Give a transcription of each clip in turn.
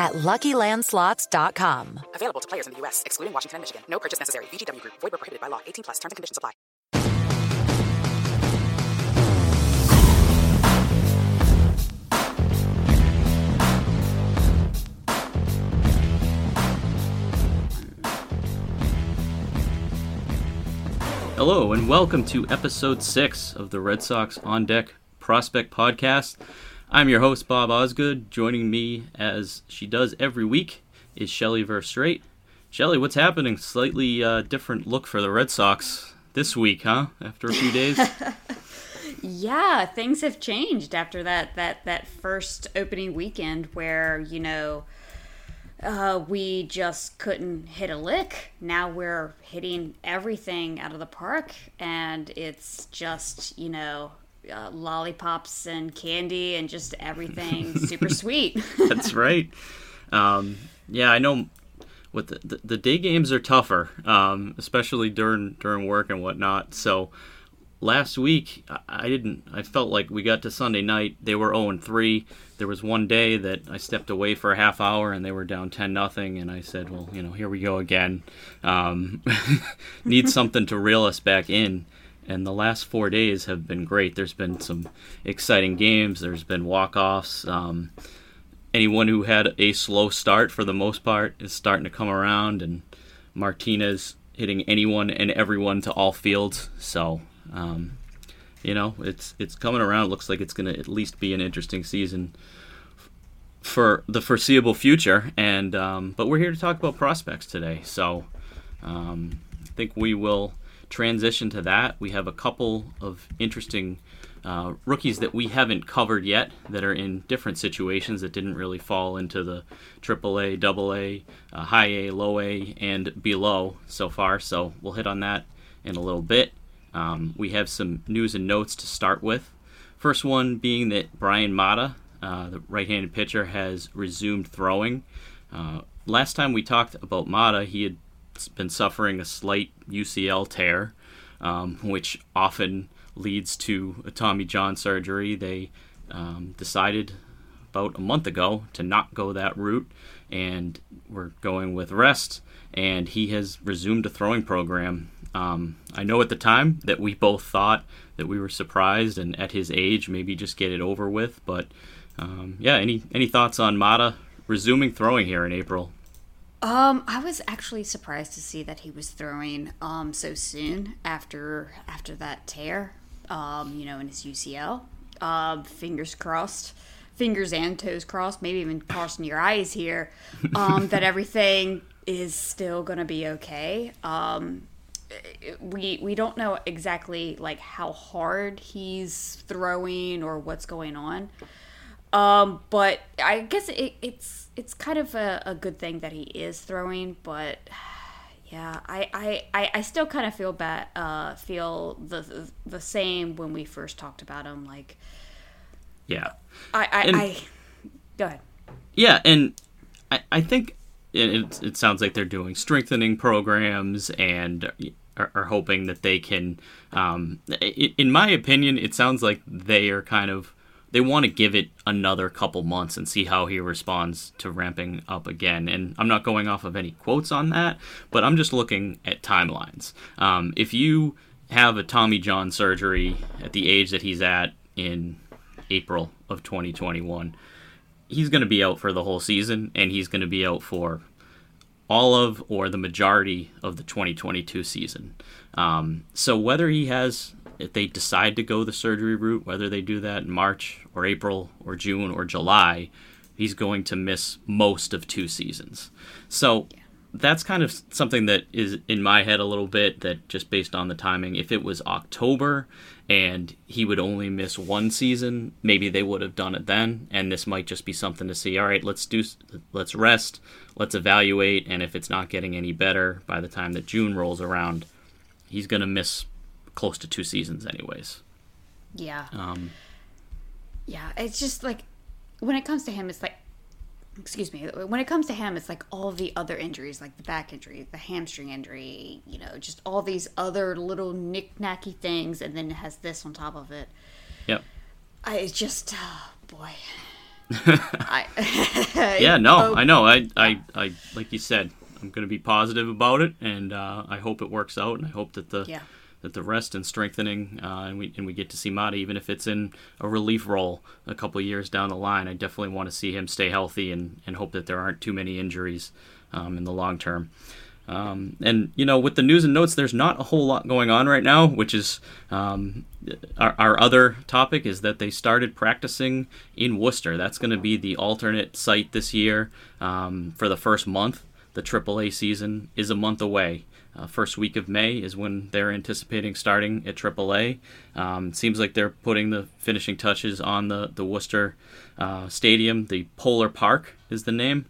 at LuckyLandSlots.com. Available to players in the U.S., excluding Washington and Michigan. No purchase necessary. VGW Group. Void where prohibited by law. 18 plus. Terms and conditions apply. Hello, and welcome to episode six of the Red Sox On Deck Prospect Podcast. I'm your host, Bob Osgood. Joining me, as she does every week, is Shelly Verougstraete. Shelly, what's happening? Slightly uh, different look for the Red Sox this week, huh? After a few days. yeah, things have changed after that that that first opening weekend where you know uh, we just couldn't hit a lick. Now we're hitting everything out of the park, and it's just you know uh, lollipops and candy and just everything super sweet. That's right. Um, yeah, I know. What the, the, the day games are tougher, um, especially during during work and whatnot. So last week I didn't. I felt like we got to Sunday night. They were zero and three. There was one day that I stepped away for a half hour and they were down ten nothing. And I said, well, you know, here we go again. Um, need something to reel us back in and the last four days have been great. There's been some exciting games. There's been walk-offs. Um, anyone who had a slow start, for the most part, is starting to come around, and Martinez hitting anyone and everyone to all fields. So, um, you know, it's it's coming around. It looks like it's going to at least be an interesting season for the foreseeable future. And um, but we're here to talk about prospects today. So, um, I think we will transition to that, we have a couple of interesting uh, rookies that we haven't covered yet that are in different situations that didn't really fall into the AAA, AA, uh, high A, low A, and below so far. So we'll hit on that in a little bit. Um, we have some news and notes to start with. First one being that Brian Mata, uh, the right-handed pitcher, has resumed throwing. Uh, last time we talked about Mata, he had been suffering a slight UCL tear, um, which often leads to a Tommy John surgery. They um, decided about a month ago to not go that route, and we're going with rest. And he has resumed a throwing program. Um, I know at the time that we both thought that we were surprised, and at his age, maybe just get it over with. But um, yeah, any any thoughts on Mata resuming throwing here in April? Um, I was actually surprised to see that he was throwing um so soon after after that tear, um, you know, in his UCL. Um, fingers crossed fingers and toes crossed, maybe even crossing your eyes here, um, that everything is still going to be okay. Um, we we don't know exactly like how hard he's throwing or what's going on. Um, but I guess it, it's it's kind of a, a good thing that he is throwing, but yeah, I, I, I still kind of feel bad, uh, feel the, the, the same when we first talked about him. Like, yeah, I, I, And- I go ahead. Yeah, and I, I think it, it, it sounds like they're doing strengthening programs and are, are hoping that they can. Um, in my opinion, it sounds like they are kind of they want to give it another couple months and see how he responds to ramping up again. And I'm not going off of any quotes on that, but I'm just looking at timelines. Um, if you have a Tommy John surgery at the age that he's at in April of 2021 he's going to be out for the whole season, and he's going to be out for all of or the majority of the 2022 season. Um, so whether he has, if they decide to go the surgery route, whether they do that in March or April or June or July, he's going to miss most of two seasons. So that's kind of something that is in my head a little bit that just based on the timing if it was october and he would only miss one season maybe they would have done it then and this might just be something to see all right let's do let's rest let's evaluate and if it's not getting any better by the time that june rolls around he's going to miss close to two seasons anyways Yeah. um, Yeah, it's just like when it comes to him, it's like, excuse me, when it comes to him, it's like all the other injuries, like the back injury, the hamstring injury, you know, just all these other little knick-knacky things, and then it has this on top of it. yep I just, oh, boy. I, yeah, no, Oh, I know. I, I, I, like you said, I'm going to be positive about it, and uh, I hope it works out, and I hope that the Yeah. That the rest and strengthening, uh, and we and we get to see Mata, even if it's in a relief role a couple years down the line. I definitely want to see him stay healthy, and and hope that there aren't too many injuries um, in the long term. Um, and you know, with the news and notes, there's not a whole lot going on right now, which is um, our, our other topic is that they started practicing in Worcester. That's going to be the alternate site this year um, for the first month. The AAA season is a month away. Uh, first week of May is when they're anticipating starting at AAA. Um, seems like they're putting the finishing touches on the the Worcester uh, Stadium. The Polar Park is the name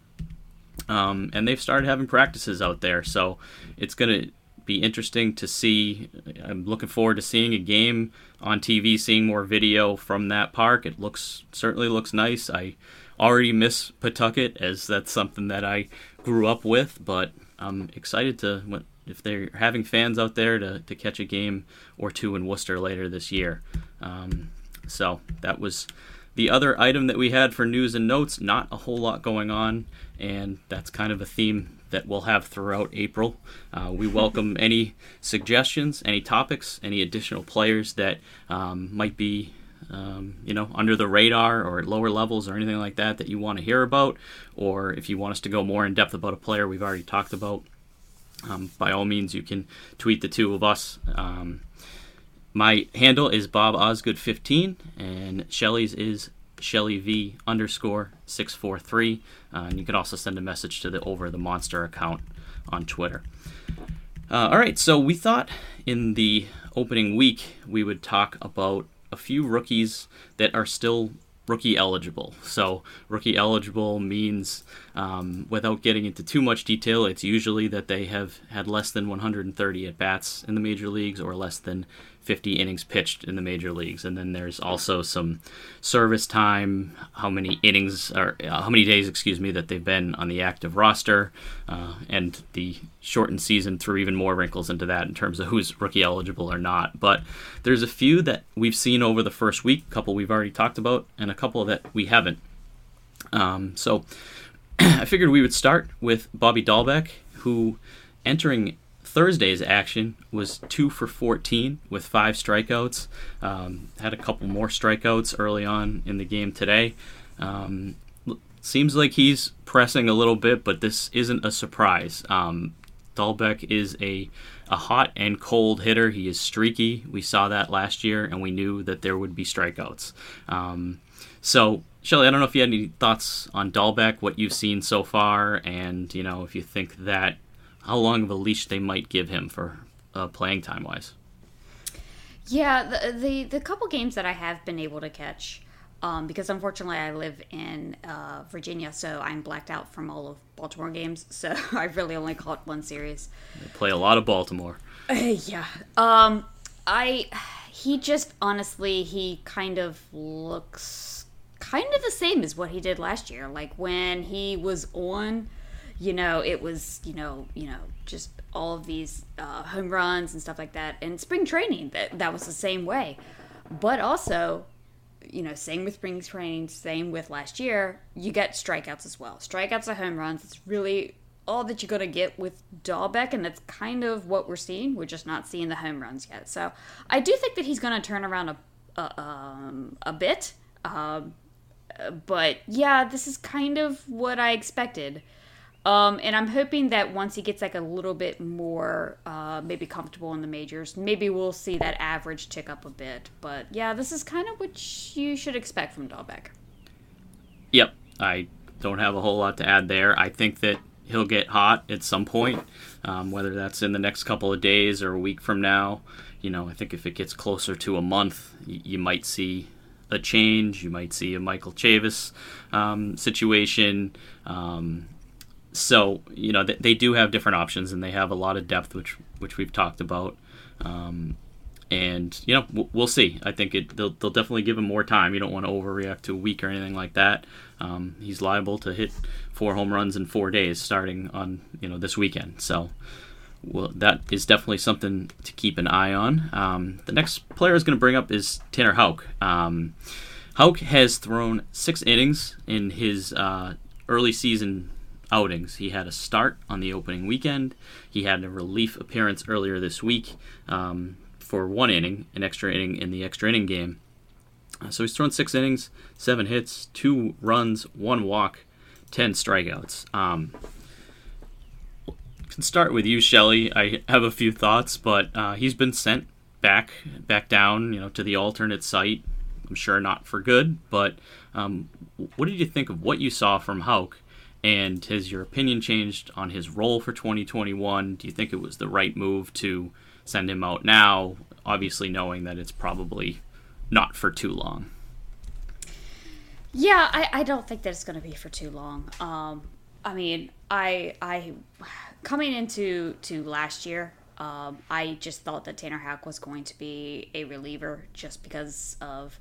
um, and they've started having practices out there. So it's going to be interesting to see. I'm looking forward to seeing a game on TV, seeing more video from that park. It looks certainly looks nice. I already miss Pawtucket as that's something that I grew up with, but I'm excited to if they're having fans out there to, to catch a game or two in Worcester later this year. Um, so that was the other item that we had for news and notes. Not a whole lot going on, and that's kind of a theme that we'll have throughout April. Uh, we welcome any suggestions, any topics, any additional players that um, might be. Um, you know, under the radar or at lower levels or anything like that that you want to hear about, or if you want us to go more in depth about a player we've already talked about, um, by all means, you can tweet the two of us. Um, my handle is Bob Osgood 15 and Shelly's is Shelly V underscore 643. Uh, and you can also send a message to the Over the Monster account on Twitter. Uh, all right, so we thought in the opening week we would talk about a few rookies that are still rookie eligible. So, rookie eligible means, um, without getting into too much detail, it's usually that they have had less than 130 at bats in the major leagues or less than 50 innings pitched in the major leagues. And then there's also some service time, how many innings or uh, how many days, excuse me, that they've been on the active roster, uh, and the shortened season threw even more wrinkles into that in terms of who's rookie eligible or not. But there's a few that we've seen over the first week, a couple we've already talked about, and a couple that we haven't. Um, so I figured we would start with Bobby Dalbec, who entering Thursday's action was two for 14 with five strikeouts. Um, had a couple more strikeouts early on in the game today. Um, seems like he's pressing a little bit, but this isn't a surprise. Um, Dalbec is a, a hot and cold hitter. He is streaky. We saw that last year, and we knew that there would be strikeouts. Um, so Shelly, I don't know if you had any thoughts on Dalbec, what you've seen so far, and you know if you think that how long of a leash they might give him for uh, playing time wise. Yeah, the, the the couple games that I have been able to catch, um, because unfortunately I live in uh, Virginia, so I'm blacked out from all of Baltimore games. So I really only caught one series. They play a lot of Baltimore. Uh, yeah. Um, I he just honestly he kind of looks kind of the same as what he did last year. Like when he was on, you know, it was you know you know just all of these uh, home runs and stuff like that. And spring training, that that was the same way. But also, you know, same with spring training, same with last year. You get strikeouts as well. Strikeouts are home runs. It's really all that you're gonna get with Dalbec, and that's kind of what we're seeing. We're just not seeing the home runs yet. So I do think that he's gonna turn around a a, um, a bit. Um, but yeah, this is kind of what I expected. Um, and I'm hoping that once he gets like a little bit more, uh, maybe comfortable in the majors, maybe we'll see that average tick up a bit. But yeah, this is kind of what you should expect from Dalbec. Yep, I don't have a whole lot to add there. I think that he'll get hot at some point, um, whether that's in the next couple of days or a week from now. You know, I think if it gets closer to a month, y- you might see a change. You might see a Michael Chavis um, situation. Um, so you know they, do have different options and they have a lot of depth which which we've talked about. Um, and you know we'll see. I think it they'll, they'll definitely give him more time. You don't want to overreact to a week or anything like that. Um, he's liable to hit four home runs in four days starting on you know this weekend. So well, that is definitely something to keep an eye on. Um, the next player is going to bring up is tanner houck. Um, houck has thrown six innings in his uh, early season outings. He had a start on the opening weekend. He had a relief appearance earlier this week um, for one inning, an extra inning in the extra inning game. Uh, so he's thrown six innings, seven hits, two runs, one walk, ten strikeouts. Um, can start with you, Shelly. I have a few thoughts, but uh, he's been sent back back down, you know, to the alternate site. I'm sure not for good, but um, what did you think of what you saw from Houck and has your opinion changed on his role for 2021? Do you think it was the right move to send him out now, obviously knowing that it's probably not for too long? Yeah, I, I don't think that it's going to be for too long. Um, I mean, I I coming into to last year, um, I just thought that Tanner Houck was going to be a reliever just because of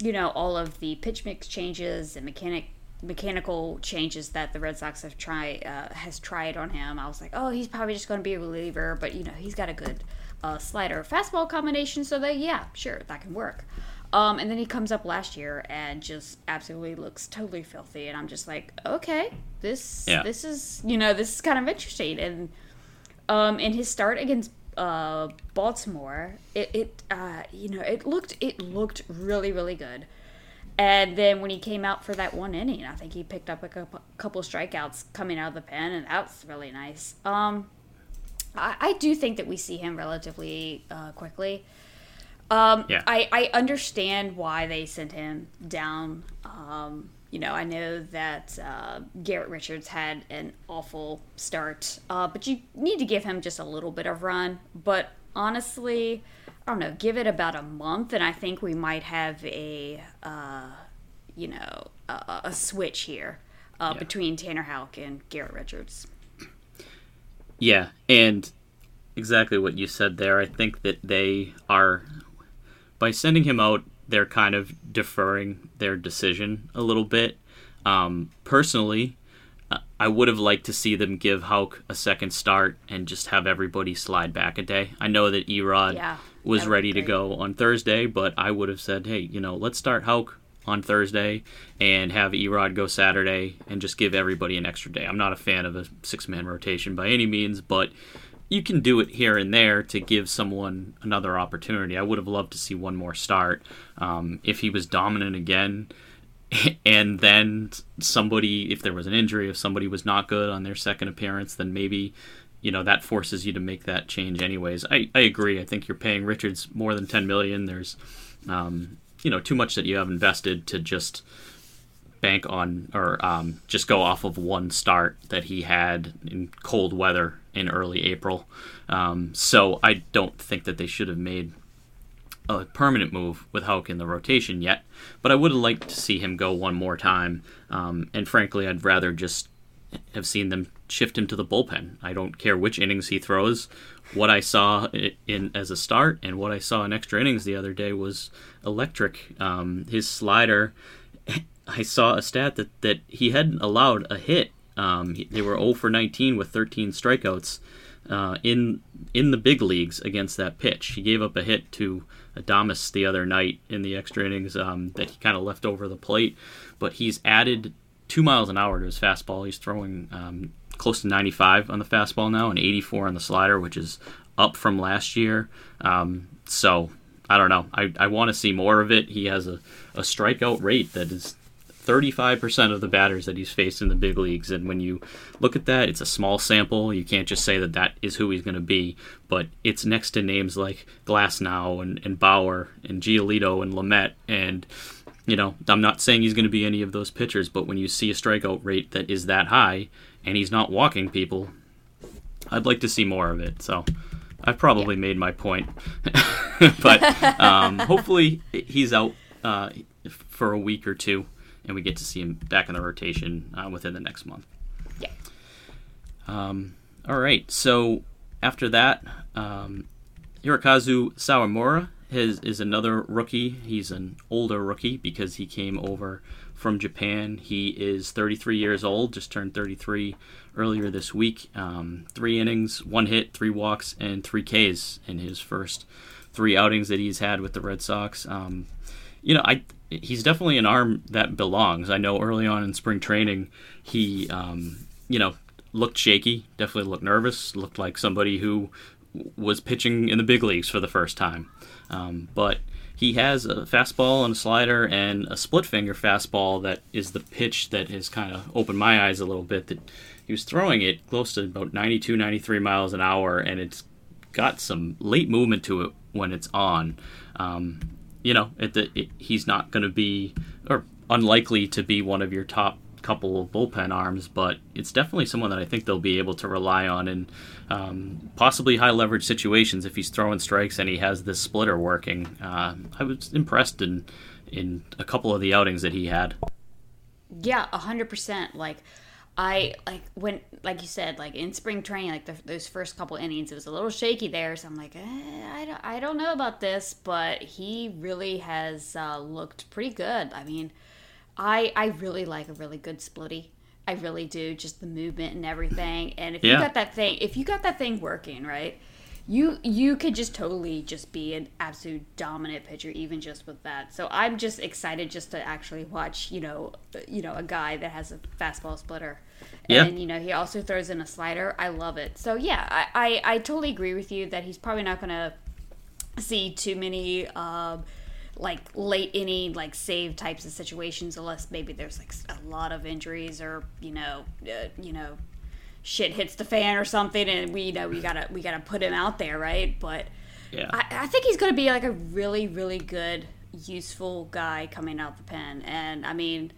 you know all of the pitch mix changes and mechanic mechanical changes that the Red Sox have tried uh, has tried on him. I was like, oh, he's probably just going to be a reliever, but you know, he's got a good uh, slider fastball combination, so that yeah, sure, that can work. Um, and then he comes up last year and just absolutely looks totally filthy, and I'm just like, okay, this yeah. this is you know this is kind of interesting. And um, in his start against uh, Baltimore, it, it uh, you know it looked it looked really really good. And then when he came out for that one inning, I think he picked up a couple strikeouts coming out of the pen, and that was really nice. Um, I, I do think that we see him relatively uh, quickly. Um, yeah. I, I understand why they sent him down. Um, you know, I know that uh, Garrett Richards had an awful start, uh, but you need to give him just a little bit of run. But honestly, I don't know, give it about a month, and I think we might have a, uh, you know, a, a switch here uh, yeah. between Tanner Houck and Garrett Richards. Yeah, and exactly what you said there. I think that they are, by sending him out, they're kind of deferring their decision a little bit. Um, personally, I would have liked to see them give Houck a second start and just have everybody slide back a day. I know that Erod yeah, was ready to go on Thursday, but I would have said, hey, you know, let's start Houck on Thursday and have Erod go Saturday and just give everybody an extra day. I'm not a fan of a six man rotation by any means, but you can do it here and there to give someone another opportunity. I would have loved to see one more start. Um, if he was dominant again, and then somebody, if there was an injury, if somebody was not good on their second appearance, then maybe you know that forces you to make that change anyways. I, I agree. I think you're paying Richards more than 10 million. There's um, you know too much that you have invested to just bank on or um, just go off of one start that he had in cold weather in early April. Um, so I don't think that they should have made a permanent move with Houck in the rotation yet. But I would have liked to see him go one more time. Um, and frankly, I'd rather just have seen them shift him to the bullpen. I don't care which innings he throws. What I saw in as a start and what I saw in extra innings the other day was electric. Um, his slider, I saw a stat that, that he hadn't allowed a hit. Um, they were 0 for 19 with 13 strikeouts uh, in in the big leagues against that pitch. He gave up a hit to Adames the other night in the extra innings um, that he kind of left over the plate, but he's added two miles an hour to his fastball. He's throwing um, close to 95 on the fastball now and 84 on the slider, which is up from last year. Um, so I don't know. I, I want to see more of it. He has a, a strikeout rate that is 35% of the batters that he's faced in the big leagues. And when you look at that, it's a small sample. You can't just say that that is who he's going to be, but it's next to names like Glasnow and, and Bauer and Giolito and Lamet. And, you know, I'm not saying he's going to be any of those pitchers, but when you see a strikeout rate that is that high and he's not walking people, I'd like to see more of it. So I've probably yeah. made my point. but um, hopefully he's out uh, for a week or two and we get to see him back in the rotation uh, within the next month. Yeah. Um, all right. So after that, um, Hirokazu Sawamura is, is another rookie. He's an older rookie because he came over from Japan. He is 33 years old, just turned 33 earlier this week. Um, three innings, one hit, three walks, and three Ks in his first three outings that he's had with the Red Sox. Um, you know, I he's definitely an arm that belongs. I know early on in spring training, he, um, you know, looked shaky, definitely looked nervous, looked like somebody who was pitching in the big leagues for the first time. Um, but he has a fastball and a slider and a split finger fastball that is the pitch that has kind of opened my eyes a little bit. That he was throwing it close to about 92, 93 miles an hour, and it's got some late movement to it when it's on. Um, you know, it, it, he's not going to be or unlikely to be one of your top couple of bullpen arms, but it's definitely someone that I think they'll be able to rely on in um, possibly high leverage situations if he's throwing strikes and he has this splitter working. Uh, I was impressed in in a couple of the outings that he had. Yeah, hundred percent. Like I like when, like you said, like in spring training, like the, those first couple innings, it was a little shaky there. So I'm like, eh, I don't, I don't know about this, but he really has uh, looked pretty good. I mean, I, I really like a really good splitty. I really do, just the movement and everything. And if yeah. you got that thing, if you got that thing working right, you you could just totally just be an absolute dominant pitcher even just with that. So I'm just excited just to actually watch, you know, you know, a guy that has a fastball splitter. Yeah. And you know, he also throws in a slider. I love it. So yeah, I I, I totally agree with you that he's probably not going to see too many um, like late inning like save types of situations unless maybe there's like a lot of injuries or you know uh, you know shit hits the fan or something, and we you know we gotta we gotta put him out there, right? But yeah, I, I think he's gonna be like a really really good useful guy coming out the pen, and I mean.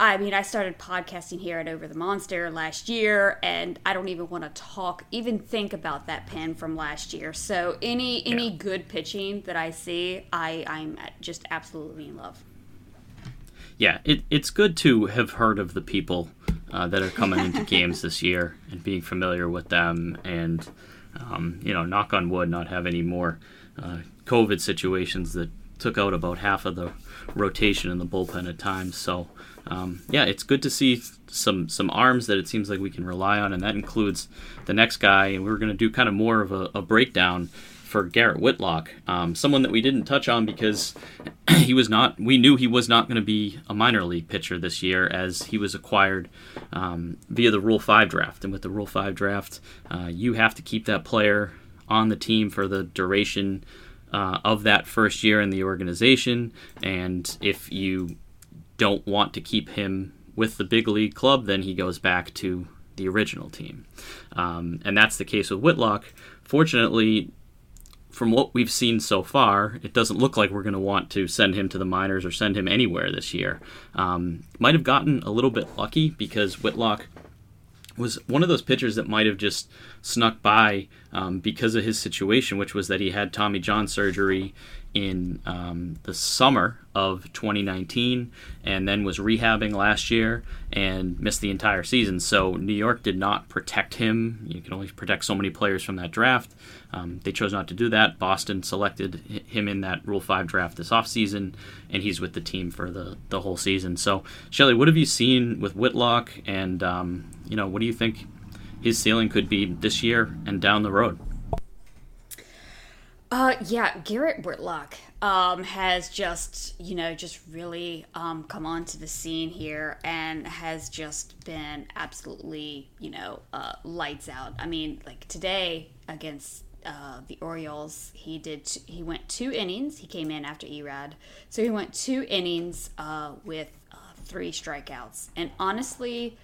I mean, I started podcasting here at Over the Monster last year, and I don't even want to talk, even think about that pen from last year. So any any yeah. good pitching that I see, I I'm just absolutely in love. Yeah, it, it's good to have heard of the people uh, that are coming into games this year and being familiar with them and um, you know knock on wood not have any more uh, covid situations that took out about half of the rotation in the bullpen at times. So um, yeah it's good to see some some arms that it seems like we can rely on and that includes the next guy. And we're going to do kind of more of a, a breakdown for Garrett Whitlock, um, someone that we didn't touch on because he was not. We knew he was not going to be a minor league pitcher this year, as he was acquired um, via the Rule Five draft. And with the Rule Five draft, uh, you have to keep that player on the team for the duration uh, of that first year in the organization. And if you don't want to keep him with the big league club, then he goes back to the original team. Um, and that's the case with Whitlock. Fortunately, from what we've seen so far, it doesn't look like we're going to want to send him to the minors or send him anywhere this year. Um, might have gotten a little bit lucky because Whitlock was one of those pitchers that might have just snuck by um, because of his situation, which was that he had Tommy John surgery in um, the summer of 2019 and then was rehabbing last year and missed the entire season. So New York did not protect him. You can only protect so many players from that draft. Um, they chose not to do that. Boston selected him in that Rule 5 draft this offseason, and he's with the team for the, the whole season. So, Shelly, what have you seen with Whitlock, and um, you know, what do you think his ceiling could be this year and down the road? Uh, yeah, Garrett Whitlock um, has just, you know, just really um, come onto the scene here and has just been absolutely, you know, uh, lights out. I mean, like today against uh, the Orioles, he did. He went two innings. He came in after Erod, so he went two innings uh, with uh, three strikeouts. And honestly,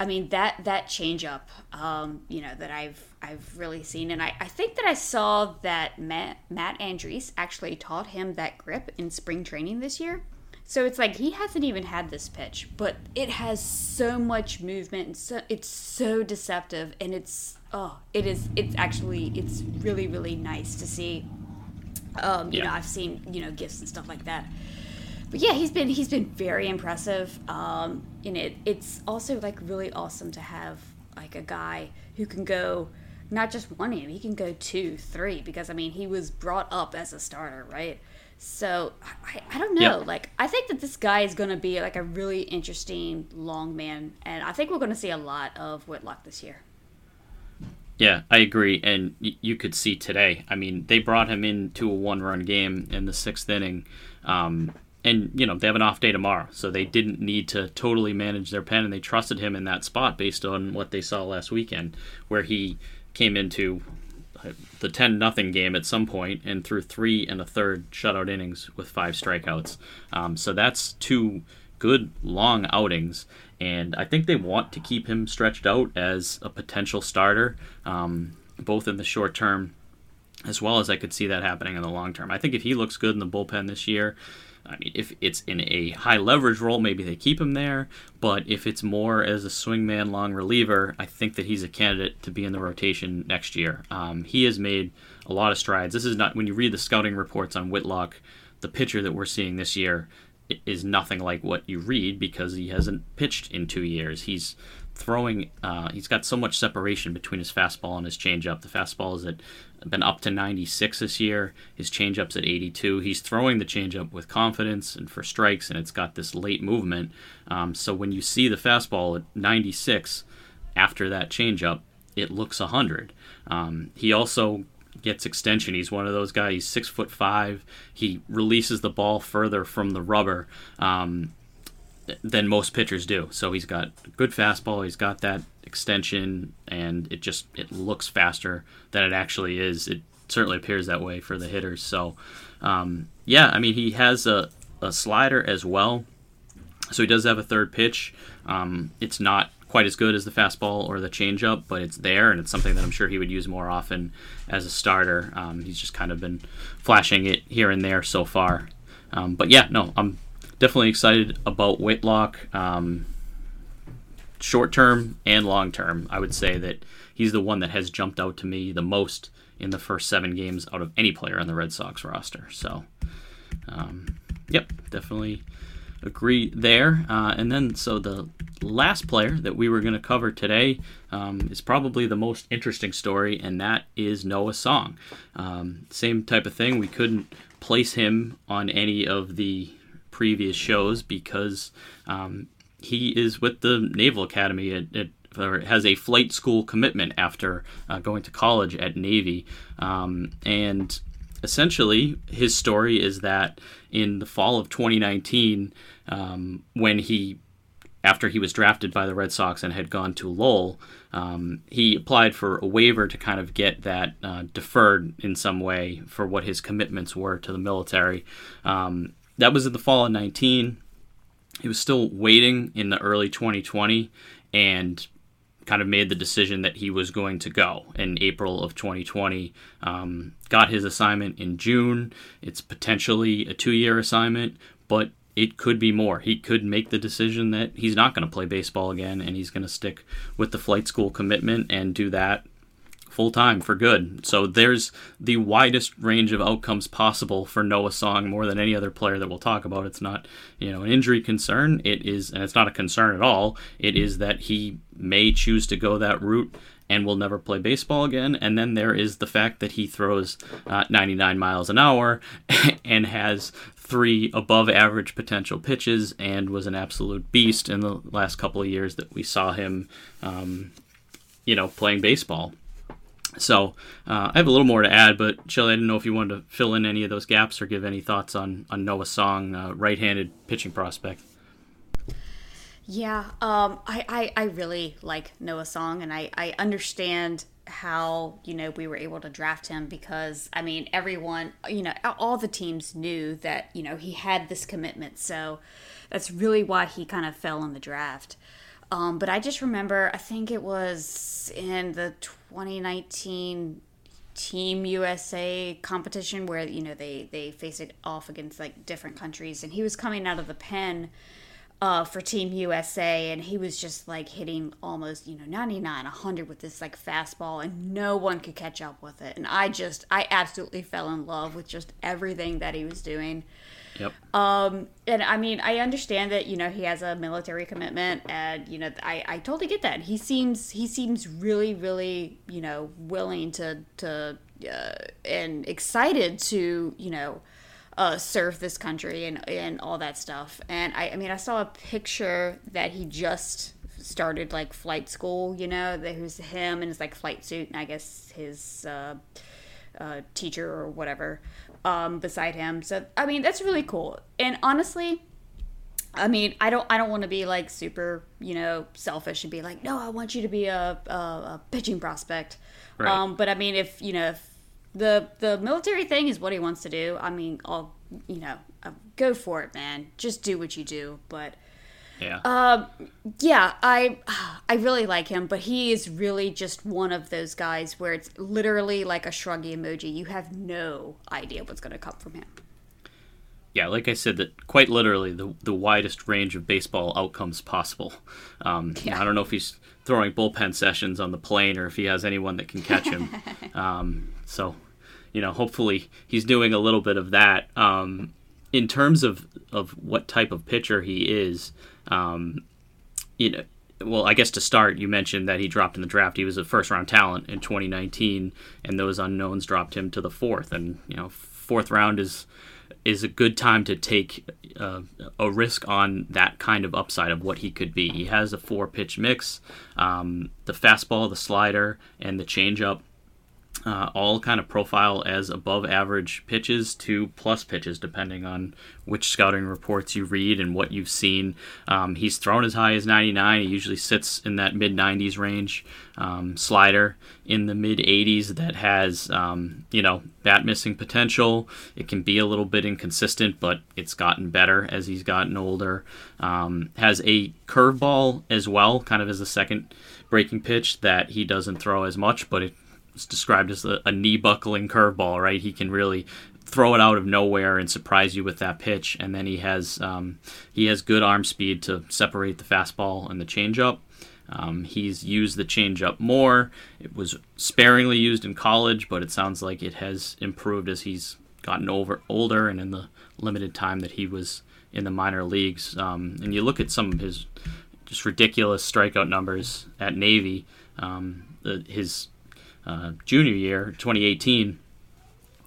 I mean that that change up, um, you know, that I've I've really seen, and I, I think that I saw that Matt Matt Andriese actually taught him that grip in spring training this year. So it's like he hasn't even had this pitch, but it has so much movement and so it's so deceptive and it's oh it is it's actually it's really really nice to see. Um, you yeah. know I've seen you know gifts and stuff like that but yeah, he's been he's been very impressive. Um, and it it's also like really awesome to have like a guy who can go not just one inning, he can go two, three. Because I mean, he was brought up as a starter, right? So I, I don't know. Yep. Like I think that this guy is going to be like a really interesting long man, and I think we're going to see a lot of Whitlock this year. Yeah, I agree, and y- you could see today. I mean, they brought him into a one-run game in the sixth inning. Um, and you know they have an off day tomorrow, so they didn't need to totally manage their pen, and they trusted him in that spot based on what they saw last weekend, where he came into the 10 nothing game at some point and threw three and a third shutout innings with five strikeouts. Um, so that's two good long outings, and I think they want to keep him stretched out as a potential starter, um, both in the short term as well as I could see that happening in the long term. I think if he looks good in the bullpen this year, I mean, if it's in a high leverage role, maybe they keep him there. But if it's more as a swingman, long reliever, I think that he's a candidate to be in the rotation next year. Um, he has made a lot of strides. This is not when you read the scouting reports on Whitlock, the pitcher that we're seeing this year is nothing like what you read because he hasn't pitched in two years. He's throwing. Uh, he's got so much separation between his fastball and his changeup. The fastball at been up to 96 this year. His changeup's at 82. He's throwing the changeup with confidence and for strikes, and it's got this late movement. Um, so when you see the fastball at 96 after that changeup, it looks 100. Um, he also gets extension. He's one of those guys. He's six foot five. He releases the ball further from the rubber. Um, than most pitchers do. So he's got good fastball. He's got that extension, and it just it looks faster than it actually is. It certainly appears that way for the hitters. So um, yeah, I mean he has a, a slider as well. So he does have a third pitch. Um, it's not quite as good as the fastball or the changeup, but it's there, and it's something that I'm sure he would use more often as a starter. Um, he's just kind of been flashing it here and there so far. Um, but yeah, no, I'm definitely excited about Whitlock. Um, short term and long term, I would say that he's the one that has jumped out to me the most in the first seven games out of any player on the Red Sox roster. So, um, yep, definitely agree there. Uh, and then, so the last player that we were going to cover today um, is probably the most interesting story, and that is Noah Song. Um, same type of thing. We couldn't place him on any of the previous shows because um, he is with the Naval Academy at or has a flight school commitment after uh, going to college at Navy. Um, and essentially, his story is that in the fall of 2019, um, when he after he was drafted by the Red Sox and had gone to Lowell, um, he applied for a waiver to kind of get that uh, deferred in some way for what his commitments were to the military. Um, that was in the fall of 19. He was still waiting in the early 2020, and kind of made the decision that he was going to go in April of 2020. Um, got his assignment in June. It's potentially a two year assignment, but it could be more. He could make the decision that he's not going to play baseball again and he's going to stick with the flight school commitment and do that full time for good. So there's the widest range of outcomes possible for Noah Song more than any other player that we'll talk about. It's not, you know, an injury concern. It is, and it's not a concern at all. It is that he may choose to go that route and will never play baseball again. And then there is the fact that he throws uh, 99 miles an hour and has three above average potential pitches and was an absolute beast in the last couple of years that we saw him, um, you know, playing baseball. So uh, I have a little more to add, but Shelly, I didn't know if you wanted to fill in any of those gaps or give any thoughts on on Noah Song, uh, right-handed pitching prospect. Yeah, um, I, I, I really like Noah Song, and I, I understand how you know we were able to draft him because I mean everyone you know all the teams knew that you know he had this commitment, so that's really why he kind of fell in the draft. Um, but I just remember, I think it was in the 2019 Team USA competition where you know they they faced it off against like different countries, and he was coming out of the pen uh, for Team USA, and he was just like hitting almost you know 99, 100 with this like fastball, and no one could catch up with it. And I just I absolutely fell in love with just everything that he was doing. Yep. Um, and I mean, I understand that you know he has a military commitment, and you know I, I totally get that. He seems he seems really really you know willing to to uh, and excited to you know uh, serve this country and and all that stuff. And I I mean I saw a picture that he just started like flight school. You know, there was him in his like flight suit, and I guess his. Uh, uh, teacher or whatever um, beside him. So I mean that's really cool. And honestly, I mean I don't I don't want to be like super you know selfish and be like no I want you to be a a, a pitching prospect. Right. Um, but I mean if you know if the the military thing is what he wants to do. I mean I'll you know I'll go for it, man. Just do what you do. But yeah. Um, yeah, I I really like him, but he is really just one of those guys where it's literally like a shruggy emoji. You have no idea what's going to come from him. Yeah, like I said, that quite literally the the widest range of baseball outcomes possible. Um, yeah. I don't know if he's throwing bullpen sessions on the plane or if he has anyone that can catch him. um, so, you know, hopefully he's doing a little bit of that. Um, in terms of of what type of pitcher he is, um, you know, well, I guess to start, you mentioned that he dropped in the draft. He was a first round talent in 2019, and those unknowns dropped him to the fourth. And you know, fourth round is is a good time to take uh, a risk on that kind of upside of what he could be. He has a four pitch mix, um, the fastball, the slider, and the changeup uh, all kind of profile as above average pitches to plus pitches, depending on which scouting reports you read and what you've seen. Um, he's thrown as high as 99. He usually sits in that mid 90s range. Um, slider in the mid 80s that has, um, you know, bat missing potential. It can be a little bit inconsistent, but it's gotten better as he's gotten older. Um, has a curveball as well, kind of as a second breaking pitch that he doesn't throw as much, but it it's described as a, a knee buckling curveball, right? He can really throw it out of nowhere and surprise you with that pitch. And then he has um, he has good arm speed to separate the fastball and the changeup. Um, he's used the changeup more. It was sparingly used in college, but it sounds like it has improved as he's gotten over older and in the limited time that he was in the minor leagues. Um, and you look at some of his just ridiculous strikeout numbers at Navy. Um, the, his uh, junior year, 2018,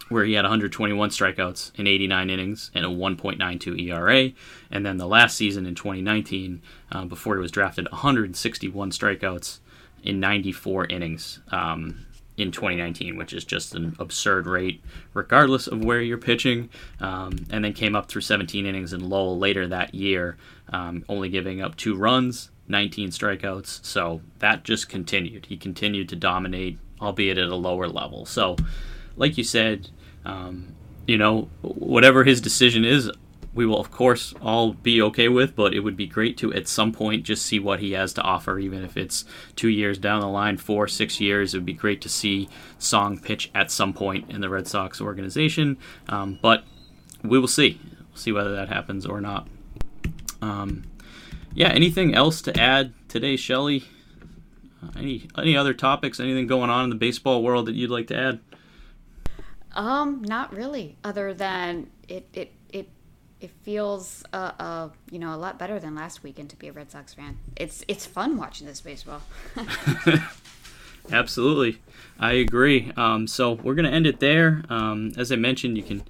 where he had 121 strikeouts in 89 innings and a 1.92 ERA. And then the last season in 2019, uh, before he was drafted, 161 strikeouts in 94 innings um, in 2019, which is just an absurd rate, regardless of where you're pitching. Um, and then came up through 17 innings in Lowell later that year, um, only giving up two runs, 19 strikeouts. So that just continued. He continued to dominate albeit at a lower level. So, like you said, um, you know, whatever his decision is, we will of course all be okay with, but it would be great to at some point just see what he has to offer, even if it's two years down the line, four, six years. It would be great to see Song pitch at some point in the Red Sox organization. Um, but we will see, we'll see whether that happens or not. Um, yeah, anything else to add today, Shelly? Any any other topics? Anything going on in the baseball world that you'd like to add? Um, not really. Other than it, it, it, it feels uh, uh, you know, a lot better than last weekend to be a Red Sox fan. It's it's fun watching this baseball. Absolutely, I agree. Um, so we're gonna end it there. Um, as I mentioned, you can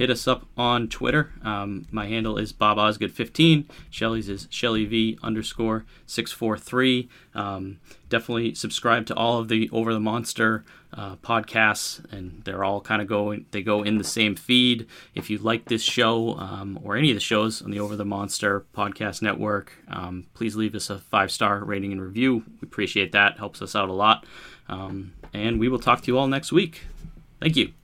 hit us up on Twitter. Um, my handle is Bob Osgood15. Shelly's is Shelly V underscore 643. Um, definitely subscribe to all of the Over the Monster uh, podcasts, and they're all kind of going, they go in the same feed. If you like this show um, or any of the shows on the Over the Monster podcast network, um, please leave us a five star rating and review. We appreciate that, helps us out a lot. Um, and we will talk to you all next week. Thank you.